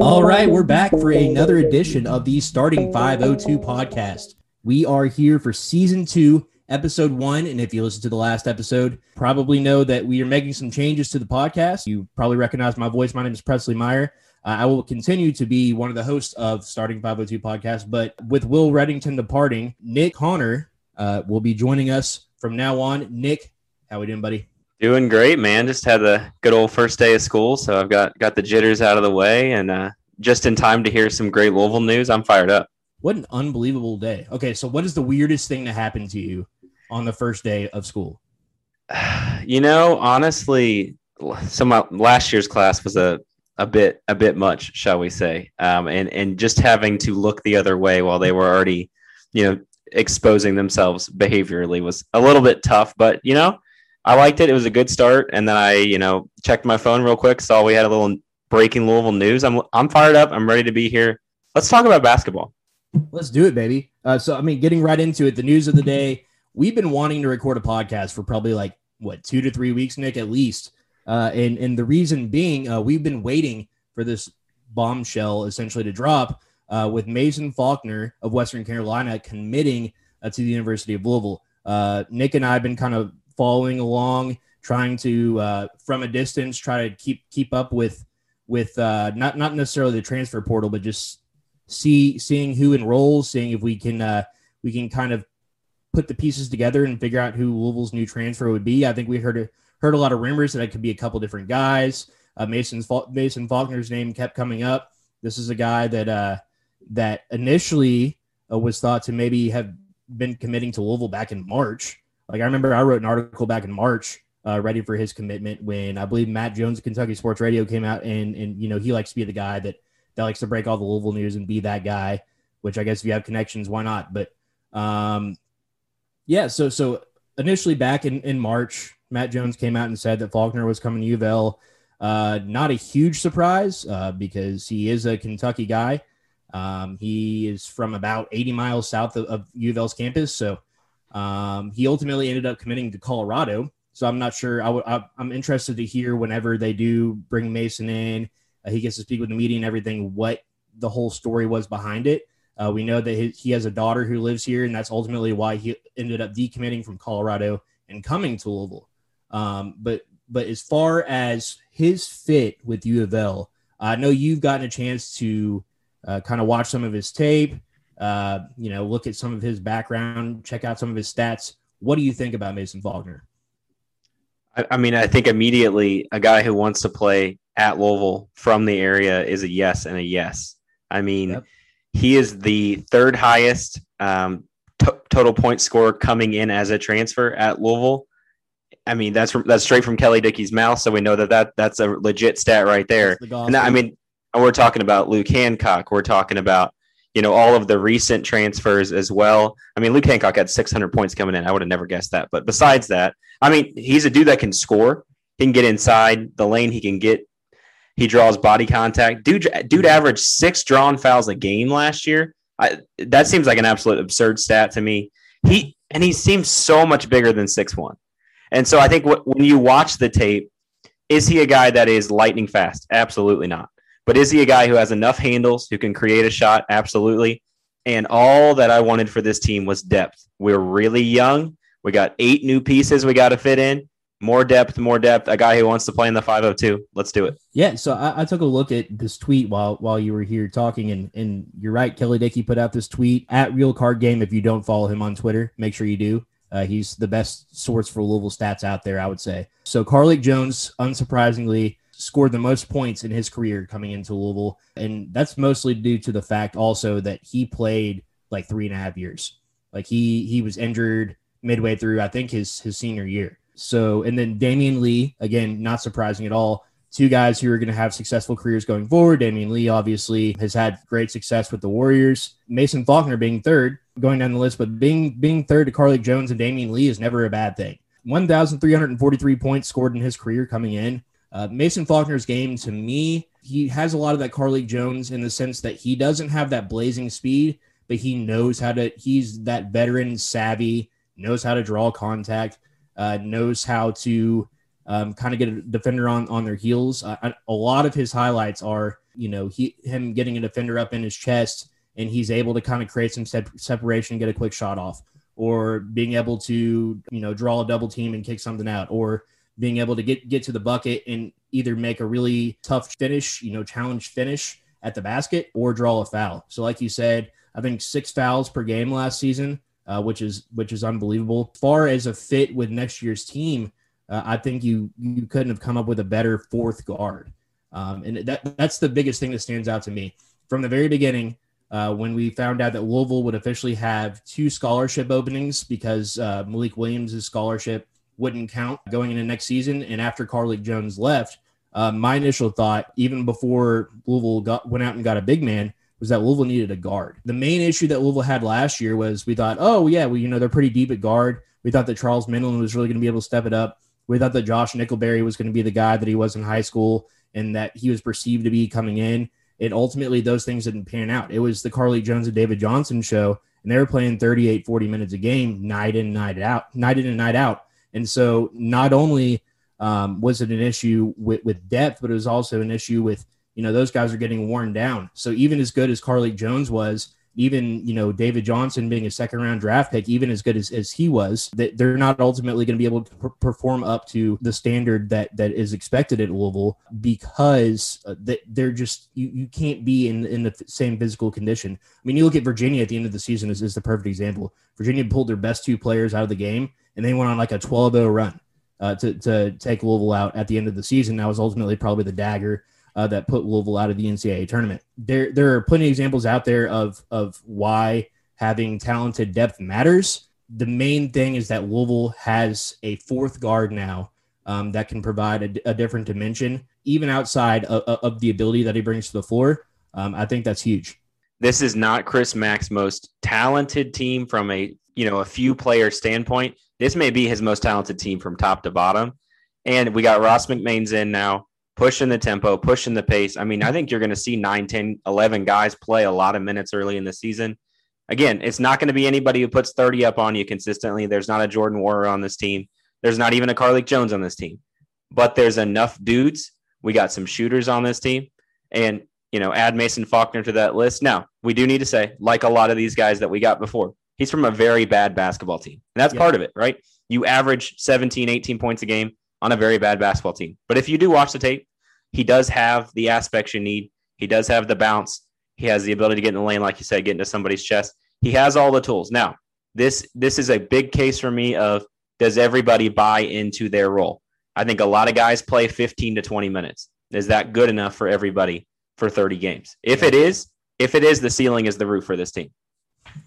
All right, we're back for another edition of the Starting 502 podcast. We are here for season two, episode one. And if you listen to the last episode, probably know that we are making some changes to the podcast. You probably recognize my voice. My name is Presley Meyer. Uh, I will continue to be one of the hosts of Starting 502 podcast, but with Will Reddington departing, Nick Conner uh, will be joining us from now on. Nick, how we doing, buddy? Doing great, man. Just had the good old first day of school, so I've got got the jitters out of the way, and uh, just in time to hear some great Louisville news. I'm fired up. What an unbelievable day. Okay, so what is the weirdest thing that happened to you on the first day of school? You know, honestly, some last year's class was a a bit a bit much, shall we say? Um, and and just having to look the other way while they were already, you know, exposing themselves behaviorally was a little bit tough. But you know, I liked it. It was a good start. And then I, you know, checked my phone real quick, saw we had a little breaking Louisville news. I'm I'm fired up. I'm ready to be here. Let's talk about basketball. Let's do it, baby. Uh, so, I mean, getting right into it, the news of the day. We've been wanting to record a podcast for probably like what two to three weeks, Nick, at least. Uh, and and the reason being, uh, we've been waiting for this bombshell essentially to drop uh, with Mason Faulkner of Western Carolina committing uh, to the University of Louisville. Uh, Nick and I have been kind of following along, trying to uh, from a distance try to keep keep up with with uh, not not necessarily the transfer portal, but just see seeing who enrolls, seeing if we can we can kind of put the pieces together and figure out who Louisville's new transfer would be. I think we heard a, heard a lot of rumors that it could be a couple different guys. Uh, Mason's Mason Faulkner's name kept coming up. This is a guy that uh, that initially uh, was thought to maybe have been committing to Louisville back in March. Like I remember, I wrote an article back in March, uh, ready for his commitment when I believe Matt Jones of Kentucky Sports Radio came out and and you know he likes to be the guy that that likes to break all the Louisville news and be that guy. Which I guess if you have connections, why not? But um, yeah, so so initially back in in March, Matt Jones came out and said that Faulkner was coming to U of L. Uh, not a huge surprise uh, because he is a Kentucky guy. Um, he is from about 80 miles south of, of U of L's campus. So um, he ultimately ended up committing to Colorado. So I'm not sure. I'm interested to hear whenever they do bring Mason in, uh, he gets to speak with the media and everything, what the whole story was behind it. Uh, we know that he has a daughter who lives here, and that's ultimately why he ended up decommitting from Colorado and coming to Louisville. Um, but but as far as his fit with U of L, I know you've gotten a chance to uh, kind of watch some of his tape, uh, you know, look at some of his background, check out some of his stats. What do you think about Mason Faulkner? I, I mean, I think immediately a guy who wants to play at Louisville from the area is a yes and a yes. I mean, Yep. he is the third highest um, to- total point scorer coming in as a transfer at Louisville. I mean, that's from, that's straight from Kelly Dickey's mouth, so we know that, that that's a legit stat right there. The And I mean, and we're talking about Luke Hancock. We're talking about you know all of the recent transfers as well. I mean, Luke Hancock had 600 points coming in. I would have never guessed that. But besides that, I mean, he's a dude that can score. He can get inside the lane. He can get. He draws body contact. Dude, dude averaged six drawn fouls a game last year. I, that seems like an absolute absurd stat to me. He and he seems so much bigger than six one. And so I think what, when you watch the tape, is he a guy that is lightning fast? Absolutely not. But is he a guy who has enough handles, who can create a shot? Absolutely. And all that I wanted for this team was depth. We're really young. We got eight new pieces we got to fit in. More depth, more depth. A guy who wants to play in the 502. Let's do it. Yeah, so I, I, took a look at this tweet while while you were here talking, and and you're right. Kelly Dickey put out this tweet at Real Card Game. If you don't follow him on Twitter, make sure you do. Uh, he's the best source for Louisville stats out there, I would say. So Carlik Jones, unsurprisingly, scored the most points in his career coming into Louisville, and that's mostly due to the fact also that he played like three and a half years. Like he he was injured midway through, I think his his senior year. So, and then Damion Lee, again, not surprising at all. Two guys who are going to have successful careers going forward. Damion Lee obviously has had great success with the Warriors. Mason Faulkner being third, going down the list, but being being third to Carlik Jones and Damion Lee is never a bad thing. 1,343 points scored in his career coming in. Uh, Mason Faulkner's game, to me, he has a lot of that Carlik Jones in the sense that he doesn't have that blazing speed, but he knows how to, he's that veteran savvy, knows how to draw contact, uh, knows how to um, kind of get a defender on on their heels. Uh, a lot of his highlights are, you know, he him getting a defender up in his chest, and he's able to kind of create some separation and get a quick shot off, or being able to, you know, draw a double team and kick something out, or being able to get get to the bucket and either make a really tough finish, you know, challenge finish at the basket, or draw a foul. So, like you said, I think six fouls per game last season uh, which is which is unbelievable. Far as a fit with next year's team, uh, I think you you couldn't have come up with a better fourth guard, um, and that that's the biggest thing that stands out to me from the very beginning. Uh, when we found out that Louisville would officially have two scholarship openings because uh, Malik Williams' scholarship wouldn't count going into next season, and after Carlik Jones left, uh, my initial thought, even before Louisville got, went out and got a big man, was that Louisville needed a guard. The main issue that Louisville had last year was we thought, oh yeah, well you know they're pretty deep at guard. We thought that Charles Minlend was really going to be able to step it up. We thought that Josh Nickelberry was going to be the guy that he was in high school and that he was perceived to be coming in. And ultimately, those things didn't pan out. It was the Carlik Jones and David Johnson show, and they were playing 38, 40 minutes a game, night in, night out, night in and night out. And so, not only um, was it an issue with, with depth, but it was also an issue with you know, those guys are getting worn down. So even as good as Carlik Jones was, even you know David Johnson being a second round draft pick, even as good as, as he was, that they're not ultimately going to be able to per- perform up to the standard that that is expected at Louisville because uh, that they're just you, you can't be in in the same physical condition. I mean, you look at Virginia at the end of the season is, is the perfect example. Virginia pulled their best two players out of the game, and they went on like a 12-0 run uh, to to take Louisville out at the end of the season. That was ultimately probably the dagger uh, that put Louisville out of the NCAA tournament. There, there are plenty of examples out there of of why having talented depth matters. The main thing is that Louisville has a fourth guard now um, that can provide a, a, different dimension, even outside of, of, the ability that he brings to the floor. Um, I think that's huge. This is not Chris Mack's most talented team from a you know a few player standpoint. This may be his most talented team from top to bottom. And we got Ross McMains in now pushing the tempo, pushing the pace. I mean, I think you're going to see 9, 10, 11 guys play a lot of minutes early in the season. Again, it's not going to be anybody who puts 30 up on you consistently. There's not a Jordan Nwora on this team. There's not even a Carlik Jones on this team. But there's enough dudes. We got some shooters on this team. And, you know, add Mason Faulkner to that list. Now, we do need to say, like a lot of these guys that we got before, he's from a very bad basketball team. And that's part of it, right? You average 17, 18 points a game on a very bad basketball team. But if you do watch the tape, he does have the aspects you need. He does have the bounce. He has the ability to get in the lane, like you said, get into somebody's chest. He has all the tools. Now, this this is a big case for me of does everybody buy into their role? I think a lot of guys play 15 to 20 minutes. Is that good enough for everybody for 30 games? If it is, if it is, the ceiling is the roof for this team.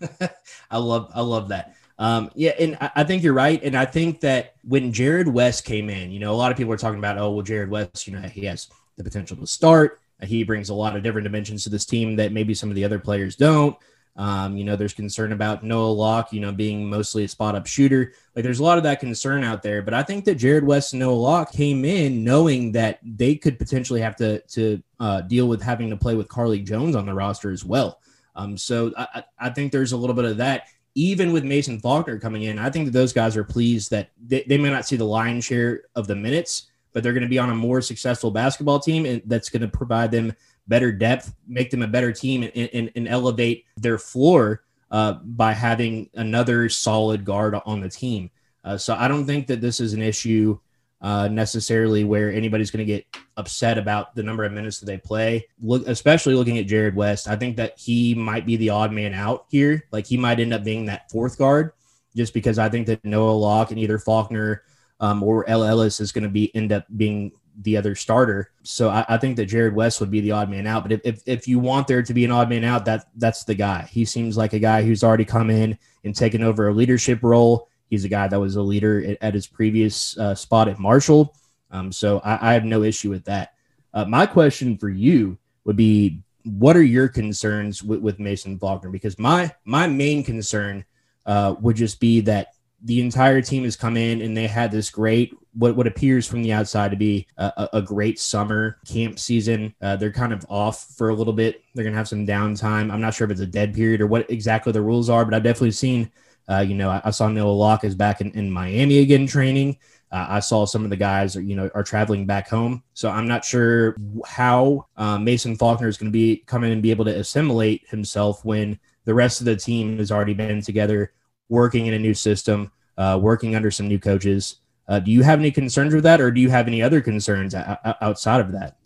I love I love that. Um, yeah, and I, think you're right. And I think that when Jarrod West came in, you know, a lot of people are talking about, oh, well, Jarrod West, you know, he has the potential to start. He brings a lot of different dimensions to this team that maybe some of the other players don't. Um, you know, there's concern about Noah Locke, you know, being mostly a spot up shooter. Like there's a lot of that concern out there. But I think that Jarrod West and Noah Locke came in knowing that they could potentially have to to uh, deal with having to play with Carlik Jones on the roster as well. Um, so I, I think there's a little bit of that even with Mason Faulkner coming in, I think that those guys are pleased that they, they may not see the lion's share of the minutes, but they're going to be on a more successful basketball team and that's going to provide them better depth, make them a better team, and, and, and elevate their floor uh, by having another solid guard on the team. Uh, so I don't think that this is an issue uh, necessarily where anybody's going to get upset about the number of minutes that they play. Look, especially looking at Jarrod West, I think that he might be the odd man out here. Like he might end up being that fourth guard, just because I think that Noah Locke and either Faulkner um, or El Ellis is going to be end up being the other starter. So I, I, think that Jarrod West would be the odd man out. But if, if, if you want there to be an odd man out, that that's the guy. He seems like a guy who's already come in and taken over a leadership role. He's a guy that was a leader at, at his previous uh, spot at Marshall. Um, so I, I, have no issue with that. Uh, my question for you would be, what are your concerns with, with Mason Faulkner? Because my my main concern uh, would just be that the entire team has come in and they had this great what what appears from the outside to be a, a great summer camp season. Uh, they're kind of off for a little bit. They're gonna have some downtime. I'm not sure if it's a dead period or what exactly the rules are, but I've definitely seen. Uh, you know, I, I, saw Noah Locke is back in, in Miami again training. Uh, I saw some of the guys, are, you know, are traveling back home. So I'm not sure how uh, Mason Faulkner is going to be come in and be able to assimilate himself when the rest of the team has already been together, working in a new system, uh, working under some new coaches. Uh, do you have any concerns with that, or do you have any other concerns outside of that?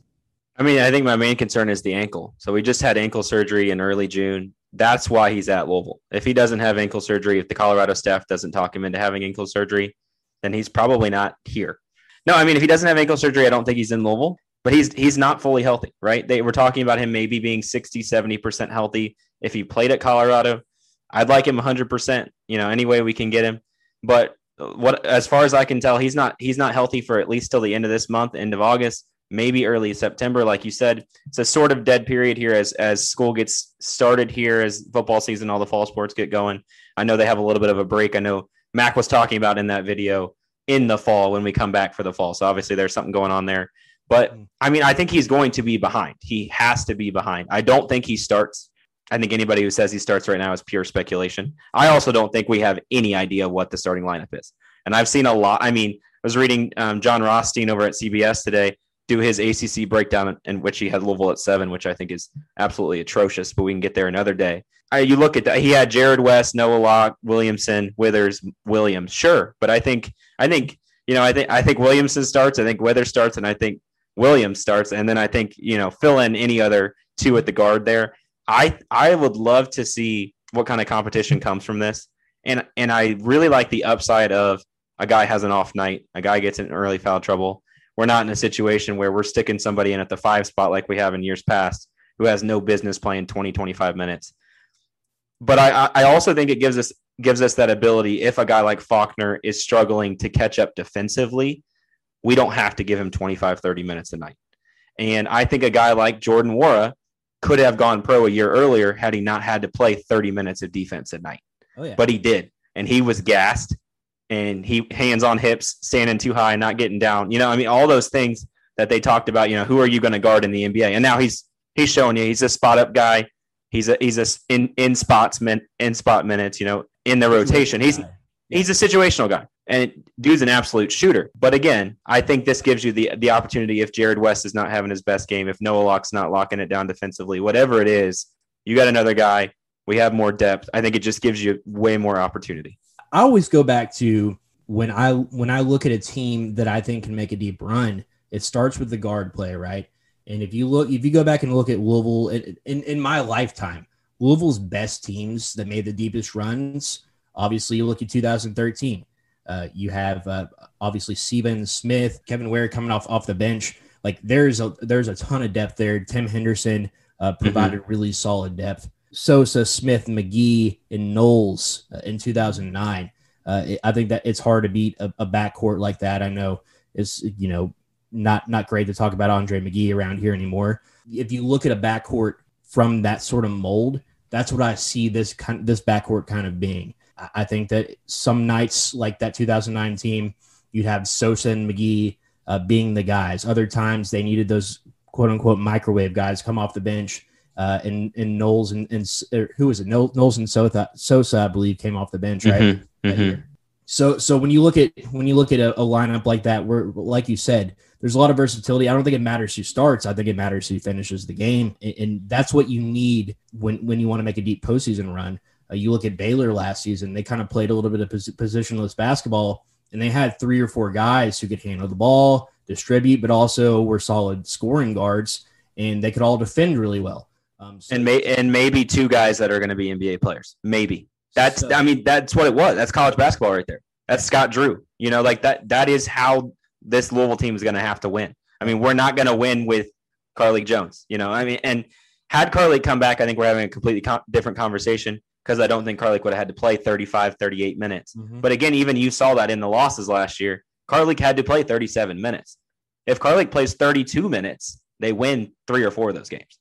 I mean, I think my main concern is the ankle. So we just had ankle surgery in early June. That's why he's at Louisville. If he doesn't have ankle surgery, if the Colorado staff doesn't talk him into having ankle surgery, then he's probably not here. No, I mean, if he doesn't have ankle surgery, I don't think he's in Louisville, but he's he's not fully healthy, right? They were talking about him maybe being 60, 70% healthy if he played at Colorado. I'd like him 100%, you know, any way we can get him. But what as far as I can tell, he's not he's not healthy for at least till the end of this month, end of August, maybe early September. Like you said, it's a sort of dead period here as as school gets started here, as football season, all the fall sports get going. I know they have a little bit of a break. I know Mack was talking about in that video in the fall when we come back for the fall. So obviously there's something going on there. But I mean, I think he's going to be behind. He has to be behind. I don't think he starts I think anybody who says he starts right now is pure speculation. I also don't think we have any idea what the starting lineup is. And I've seen a lot. I mean, I was reading um, Jon Rothstein over at CBS today do his ACC breakdown, in which he had Louisville at seven, which I think is absolutely atrocious. But we can get there another day. You look at that; he had Jarrod West, Noah Locke, Williamson, Withers, Williams. Sure, but I think I think you know I think I think Williamson starts. I think Withers starts, and I think Williams starts, and then I think you know fill in any other two at the guard there. I I would love to see what kind of competition comes from this. And and I really like the upside of a guy has an off night, a guy gets in early foul trouble. We're not in a situation where we're sticking somebody in at the five spot like we have in years past who has no business playing 20, 25 minutes. But I, I also think it gives us gives us that ability if a guy like Faulkner is struggling to catch up defensively, we don't have to give him 25, 30 minutes a night. And I think a guy like Jordan Nwora could have gone pro a year earlier had he not had to play 30 minutes of defense at night. Oh, yeah. But he did. And he was gassed and he hands on hips, standing too high, not getting down. You know, I mean, all those things that they talked about, you know, who are you going to guard in the NBA? And now he's he's showing you he's a spot up guy. He's a he's a in in spots min, in spot minutes, you know, in the rotation. He's he's a situational guy and dude's an absolute shooter. But again, I think this gives you the the opportunity if Jarrod West is not having his best game, if Noah Locke's not locking it down defensively, whatever it is, you got another guy. We have more depth. I think it just gives you way more opportunity. I always go back to when I when I look at a team that I think can make a deep run. It starts with the guard play, right? And if you look, if you go back and look at Louisville in, in, in my lifetime, Louisville's best teams that made the deepest runs. Obviously, you look at 2013 uh, you have uh, obviously Steven Smith, Kevin Ware coming off off the bench. Like there's a there's a ton of depth there. Tim Henderson uh, mm-hmm. provided mm-hmm. really solid depth. Sosa, Smith, McGee, and Knowles uh, in 2009. Uh, I think that it's hard to beat a, a backcourt like that. I know it's you know not not great to talk about Andre McGee around here anymore. If you look at a backcourt from that sort of mold, that's what I see this kind this backcourt kind of being. I think that some nights like that 2009 team, you'd have Sosa and McGee uh, being the guys. Other times they needed those quote unquote microwave guys come off the bench. Uh, and and Knowles and, and who was it? Knowles and Sosa, Sosa, I believe, came off the bench, right? Mm-hmm, mm-hmm. So so when you look at when you look at a, a lineup like that, where like you said, there's a lot of versatility. I don't think it matters who starts. I think it matters who finishes the game, and, and that's what you need when when you want to make a deep postseason run. Uh, you look at Baylor last season; they kind of played a little bit of pos- positionless basketball, and they had three or four guys who could handle the ball, distribute, but also were solid scoring guards, and they could all defend really well. Um, so- and may and maybe two guys that are going to be NBA players. Maybe that's So- I mean that's what it was. That's college basketball right there. That's Scott Drew. You know, like that. That is how this Louisville team is going to have to win. I mean, we're not going to win with Carly Jones. You know, I mean, and had Carly come back, I think we're having a completely co- different conversation because I don't think Carly would have had to play 35, 38 minutes. Mhm. But again, even you saw that in the losses last year. Carlik had to play 37 minutes. If Carlik plays 32 minutes, they win three or four of those games.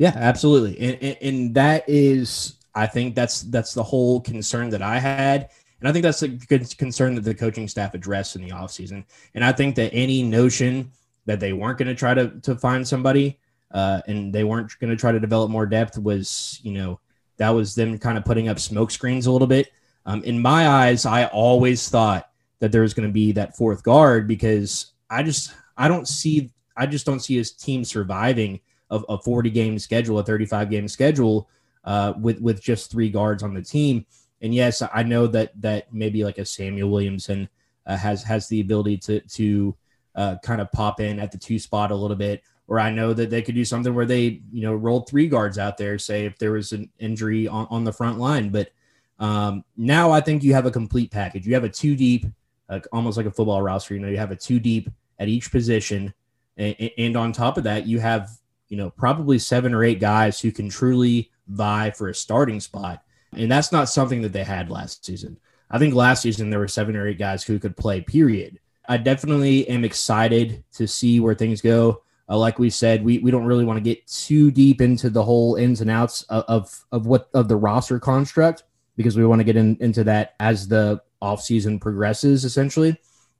Yeah, absolutely. And, and that is I think that's that's the whole concern that I had. And I think that's a good concern that the coaching staff addressed in the offseason. And I think that any notion that they weren't going to try to to find somebody uh, and they weren't going to try to develop more depth was, you know, that was them kind of putting up smoke screens a little bit. Um, in my eyes, I always thought that there was going to be that fourth guard because I just I don't see I just don't see his team surviving of a 40 game schedule, a 35 game schedule uh, with with just three guards on the team. And yes, I know that that maybe like a Samuel Williamson uh, has has the ability to to uh, kind of pop in at the two spot a little bit. Or I know that they could do something where they you know rolled three guards out there, say if there was an injury on, on the front line. But um, now I think you have a complete package. You have a two deep, uh, almost like a football roster. You know, you have a two deep at each position, and, and on top of that, you have you know probably seven or eight guys who can truly vie for a starting spot, and that's not something that they had last season. I think last season there were seven or eight guys who could play. Period. I definitely am excited to see where things go. Uh, like we said, we, we don't really want to get too deep into the whole ins and outs of, of, of what of the roster construct because we want to get in, into that as the offseason progresses, essentially.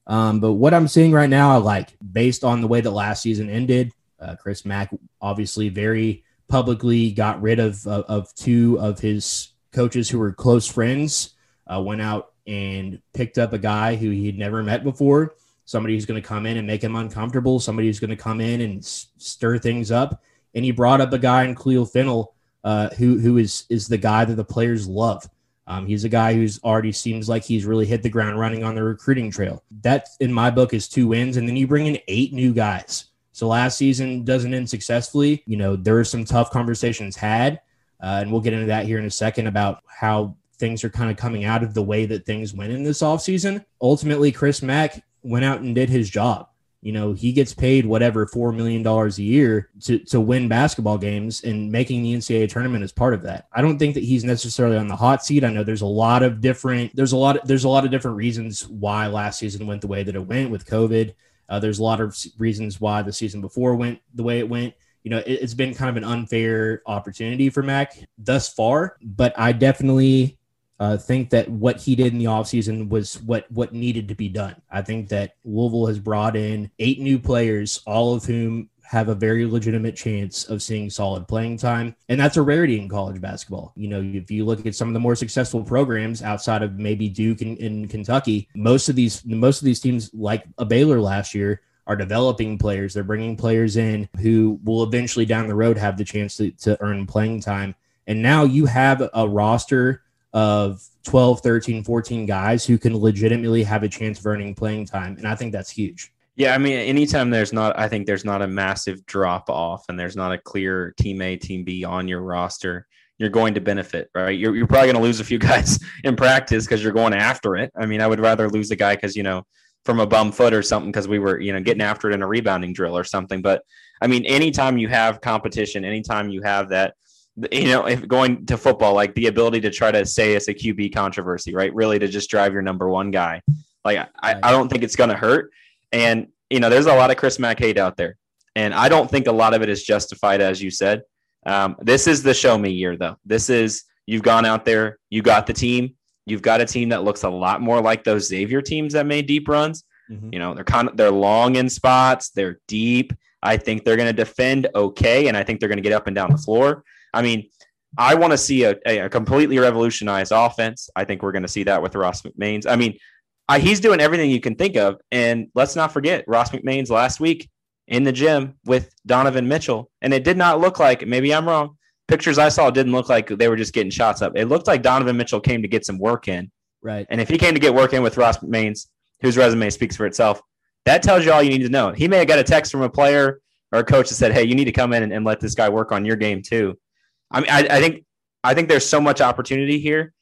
Um, but what I'm seeing right now, I like based on the way that last season ended. Uh, Chris Mack obviously very publicly got rid of, of of two of his coaches who were close friends. Uh, went out and picked up a guy who he'd never met before. Somebody who's going to come in and make him uncomfortable. Somebody who's going to come in and s- stir things up. And he brought up a guy in Kahil Fennell, uh, who who is is the guy that the players love. Um, he's a guy who's already seems like he's really hit the ground running on the recruiting trail. That, in my book, is two wins. And then you bring in eight new guys. So last season doesn't end successfully. You know, there were some tough conversations had. Uh, and we'll get into that here in a second about how things are kind of coming out of the way that things went in this offseason. Ultimately, Chris Mack went out and did his job. You know, he gets paid whatever $4 million a year to, to win basketball games, and making the NCAA tournament is part of that. I don't think that he's necessarily on the hot seat. I know there's a lot of different, there's a lot, there's a lot of different reasons why last season went the way that it went with COVID. Uh, there's a lot of reasons why the season before went the way it went you know, it, has been kind of an unfair opportunity for Mack thus far, but I definitely uh, think that what he did in the offseason was what what needed to be done. I think that Louisville has brought in eight new players, all of whom have a very legitimate chance of seeing solid playing time. And that's a rarity in college basketball. You know, if you look at some of the more successful programs outside of maybe Duke and in Kentucky, most of these most of these teams like a Baylor last year are developing players. They're bringing players in who will eventually down the road have the chance to, to earn playing time. And now you have a roster of 12, 13, 14 guys who can legitimately have a chance of earning playing time. And I think that's huge. Yeah, I mean, anytime there's not, I think there's not a massive drop off and there's not a clear team A, team B on your roster, you're going to benefit, right? You're, you're probably going to lose a few guys in practice because you're going after it. I mean, I would rather lose a guy because, you know, from a bum foot or something because we were, you know, getting after it in a rebounding drill or something. But I mean, anytime you have competition, anytime you have that, you know, if going to football, like the ability to try to say it's a QB controversy, right? Really to just drive your number one guy. Like, I, I don't think it's going to hurt. And, you know, there's a lot of Chris Mack hate out there. And I don't think a lot of it is justified, as you said. Um, this is the show me year, though. This is, you've gone out there, you got the team, You've got a team that looks a lot more like those Xavier teams that made deep runs. Mm-hmm. You know, they're kind of they're long in spots, they're deep. I think they're going to defend okay, and I think they're going to get up and down the floor. I mean, I want to see a, a, completely revolutionized offense. I think we're going to see that with Ross McMains. I mean, I, he's doing everything you can think of. And let's not forget Ross McMains last week in the gym with Donovan Mitchell. And it did not look like, maybe I'm wrong, pictures I saw didn't look like they were just getting shots up. It looked like Donovan Mitchell came to get some work in. Right. And if he came to get work in with Ross McMains, whose resume speaks for itself, that tells you all you need to know. He may have got a text from a player or a coach that said, "Hey, you need to come in and, and let this guy work on your game too." I mean, I, I think I think there's so much opportunity here,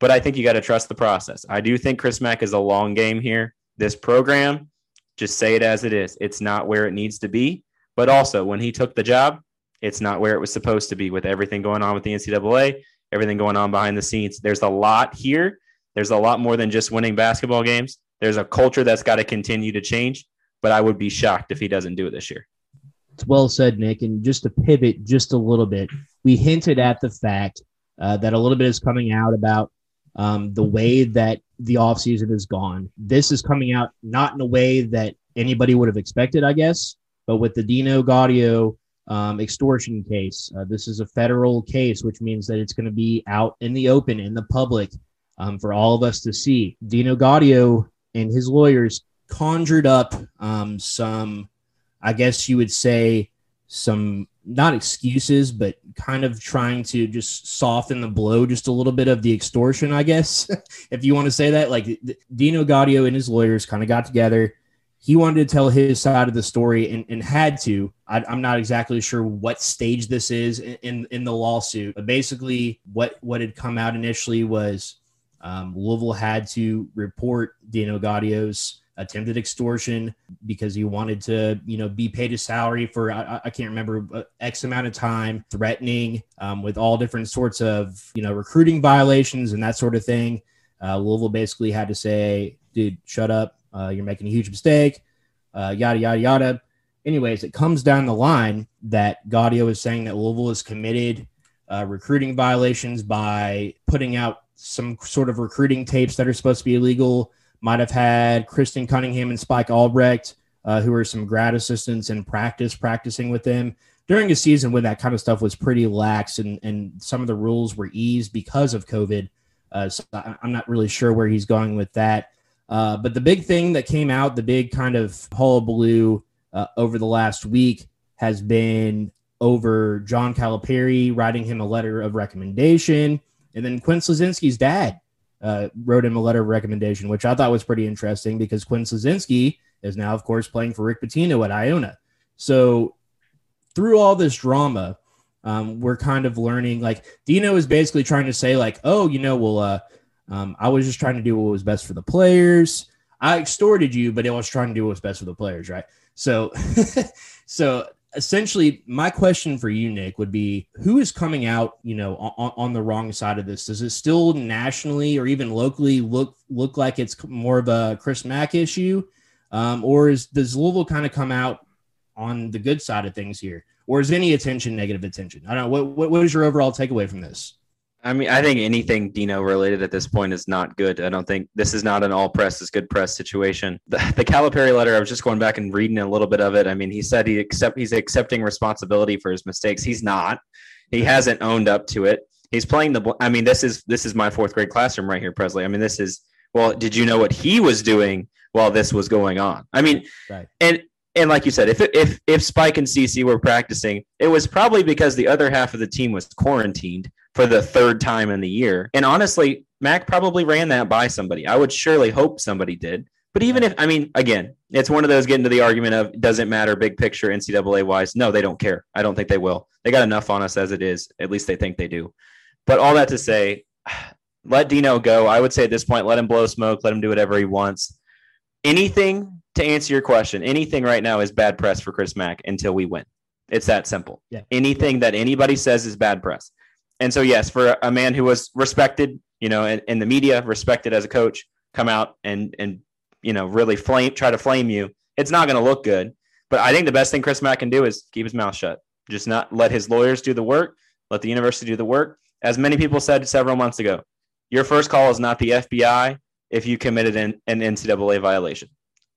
but I think you got to trust the process. I do think Chris Mack is a long game here. This program, just say it as it is. It's not where it needs to be. But also, when he took the job, it's not where it was supposed to be with everything going on with the NCAA, everything going on behind the scenes. There's a lot here. There's a lot more than just winning basketball games. There's a culture that's got to continue to change. But I would be shocked if he doesn't do it this year. It's well said, Nick. And just to pivot just a little bit, we hinted at the fact uh, that a little bit is coming out about um, the way that the offseason has gone. This is coming out not in a way that anybody would have expected, I guess, but with the Dino Gaudio um, extortion case. Uh, this is a federal case, which means that it's going to be out in the open, in the public, um, for all of us to see. Dino Gaudio and his lawyers conjured up um, some, I guess you would say, some not excuses, but kind of trying to just soften the blow just a little bit of the extortion, I guess, if you want to say that. Like Dino Gaudio and his lawyers kind of got together. He wanted to tell his side of the story and, and had to. I, am not exactly sure what stage this is in, in, in, the lawsuit, but basically, what, what had come out initially was um, Louisville had to report Dino Gaudio's attempted extortion because he wanted to, you know, be paid a salary for I, I can't remember uh, X amount of time, threatening um, with all different sorts of you know recruiting violations and that sort of thing. Uh, Louisville basically had to say, "Dude, shut up! Uh, you're making a huge mistake." Uh, yada yada yada. Anyways, it comes down the line that Gaudio is saying that Louisville has committed uh, recruiting violations by putting out some sort of recruiting tapes that are supposed to be illegal might have had Christen Cunningham and Spike Albrecht, uh, who were some grad assistants in practice, practicing with them during a season when that kind of stuff was pretty lax and, and some of the rules were eased because of COVID. Uh, so I'm not really sure where he's going with that. Uh, but the big thing that came out, the big kind of hullabaloo uh, over the last week has been over John Calipari writing him a letter of recommendation. And then Quinn Slazinski's dad uh, wrote him a letter of recommendation, which I thought was pretty interesting because Quinn Slazinski is now, of course, playing for Rick Pitino at Iona. So through all this drama, um, we're kind of learning like Dino is basically trying to say like, oh, you know, well, uh, um, I was just trying to do what was best for the players. I extorted you, but I was trying to do what was best for the players, right? So, so essentially my question for you nick would be who is coming out you know on, on, the wrong side of this? Does it still nationally or even locally look look like it's more of a chris mack issue? Um, or is does louisville kind of come out on the good side of things here? Or is any attention negative attention? I don't know what, what, what is your overall takeaway from this I mean, I think anything Dino related at this point is not good. I don't think this is not an all press is good press situation. The, the Calipari letter, I was just going back and reading a little bit of it. I mean, he said he accept he's accepting responsibility for his mistakes. He's not. He hasn't owned up to it. He's playing the. I mean, this is this is my fourth grade classroom right here, Presley. I mean, this is. Well, did you know what he was doing while this was going on? I mean, right. and and like you said, if if if Spike and CC were practicing, it was probably because the other half of the team was quarantined for the third time in the year. And honestly, Mack probably ran that by somebody. I would surely hope somebody did. But even if, I mean, again, it's one of those getting to the argument of doesn't matter big picture NCAA wise. No, they don't care. I don't think they will. They got enough on us as it is. At least they think they do. But all that to say, let Dino go. I would say at this point, let him blow smoke, let him do whatever he wants. Anything to answer your question, anything right now is bad press for Chris Mack until we win. It's that simple. Yeah. Anything that anybody says is bad press. And so, yes, for a man who was respected, you know, in, in the media, respected as a coach, come out and and you know really flame try to flame you. It's not going to look good. But I think the best thing Chris Mack can do is keep his mouth shut. Just not let his lawyers do the work. Let the university do the work. As many people said several months ago, your first call is not the FBI if you committed an, an NCAA violation.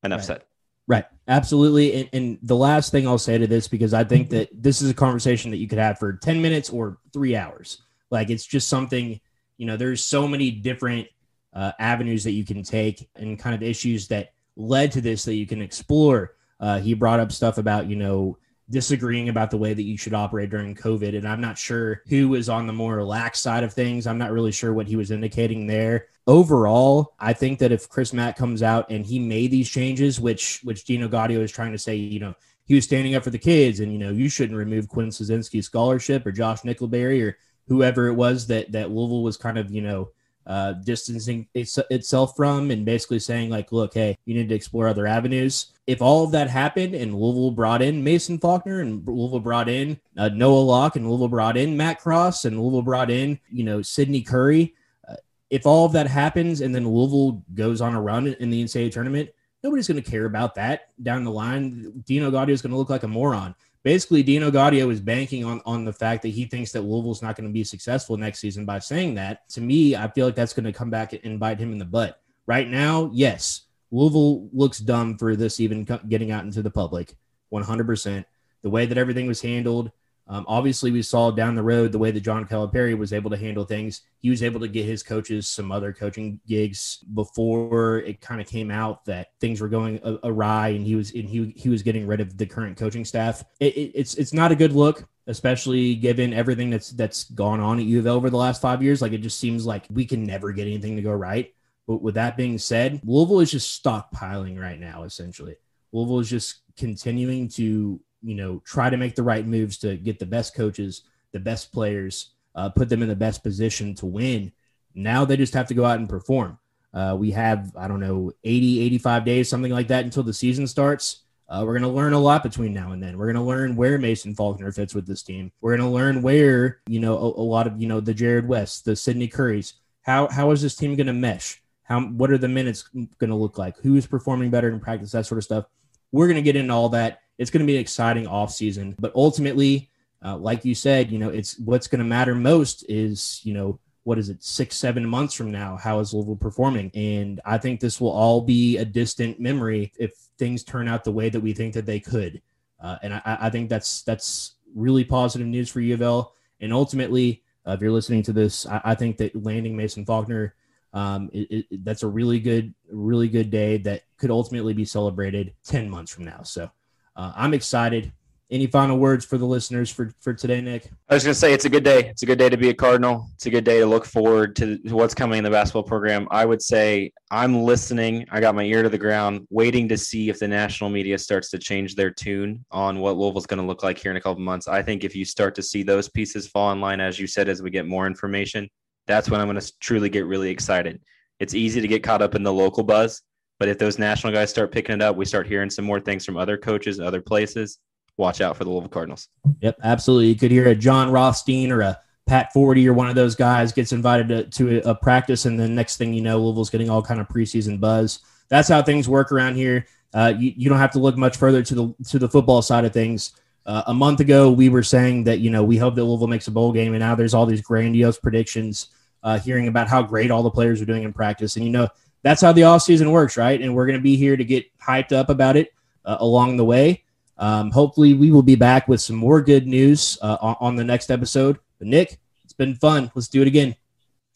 Enough right. said. Right. Absolutely. And, and, the last thing I'll say to this, because I think that this is a conversation that you could have for 10 minutes or three hours. Like it's just something, you know, there's so many different uh, avenues that you can take and kind of issues that led to this that you can explore. Uh, he brought up stuff about, you know, disagreeing about the way that you should operate during COVID. And I'm not sure who was on the more lax side of things. I'm not really sure what he was indicating there. Overall, I think that if Chris Mack comes out and he made these changes, which which Dino Gaudio is trying to say, you know, he was standing up for the kids and you know, you shouldn't remove Quinn Slazinski's scholarship or Josh Nickelberry or whoever it was that that Louisville was kind of, you know, uh, distancing its, itself from and basically saying like, look, hey, you need to explore other avenues. If all of that happened and Louisville brought in Mason Faulkner and Louisville brought in uh, Noah Locke and Louisville brought in Matt Cross and Louisville brought in, you know, Sydney Curry. Uh, if all of that happens and then Louisville goes on a run in the NCAA tournament, nobody's going to care about that down the line. Dino Gaudio is going to look like a moron basically Dino Gaudio is banking on on the fact that he thinks that Louisville's not going to be successful next season by saying that. To me, I feel like that's going to come back and bite him in the butt. Right now, yes, Louisville looks dumb for this even getting out into the public. 100%. The way that everything was handled, um, obviously, we saw down the road the way that John Calipari was able to handle things. He was able to get his coaches some other coaching gigs before it kind of came out that things were going awry, and he was and he he was getting rid of the current coaching staff. It, it, it's it's not a good look, especially given everything that's that's gone on at U of L over the last five years. Like it just seems like we can never get anything to go right. But with that being said, Louisville is just stockpiling right now. Essentially, Louisville is just continuing to you know, try to make the right moves to get the best coaches, the best players, uh, put them in the best position to win. Now they just have to go out and perform. Uh, we have, I don't know, 80, 85 days, something like that until the season starts. Uh, we're going to learn a lot between now and then. We're going to learn where Mason Faulkner fits with this team. We're going to learn where, you know, a, a, lot of, you know, the Jarrod West, the Sydney Currys. How, how is this team going to mesh? How, what are the minutes going to look like? Who is performing better in practice? That sort of stuff. We're going to get into all that it's going to be an exciting offseason. But ultimately, uh, like you said, you know, it's what's going to matter most is, you know, what is it, six, seven months from now? How is Louisville performing? And I think this will all be a distant memory if things turn out the way that we think that they could. Uh, and I, I, think that's that's really positive news for U of L. And ultimately, uh, if you're listening to this, I, I think that landing Mason Faulkner um, it, it, that's a really good, really good day that could ultimately be celebrated 10 months from now. So uh, I'm excited. Any final words for the listeners for, for today, Nick? I was going to say it's a good day. It's a good day to be a Cardinal. It's a good day to look forward to what's coming in the basketball program. I would say I'm listening. I got my ear to the ground, waiting to see if the national media starts to change their tune on what Louisville's going to look like here in a couple months. I think if you start to see those pieces fall in line, as you said, as we get more information, that's when I'm going to truly get really excited. It's easy to get caught up in the local buzz, but if those national guys start picking it up, we start hearing some more things from other coaches, and other places. Watch out for the Louisville Cardinals. Yep, absolutely. You could hear a Jon Rothstein or a Pat Forde or one of those guys gets invited to, to a practice, and the next thing you know, Louisville's getting all kind of preseason buzz. That's how things work around here. Uh, you, you don't have to look much further to the to the football side of things. Uh, a month ago, we were saying that you know we hope that Louisville makes a bowl game, and now there's all these grandiose predictions. Uh, hearing about how great all the players are doing in practice, and you know that's how the offseason works, right? And we're going to be here to get hyped up about it uh, along the way. Um, hopefully, we will be back with some more good news uh, on, on the next episode. But Nick, it's been fun. Let's do it again.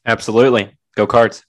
Absolutely. Go cards.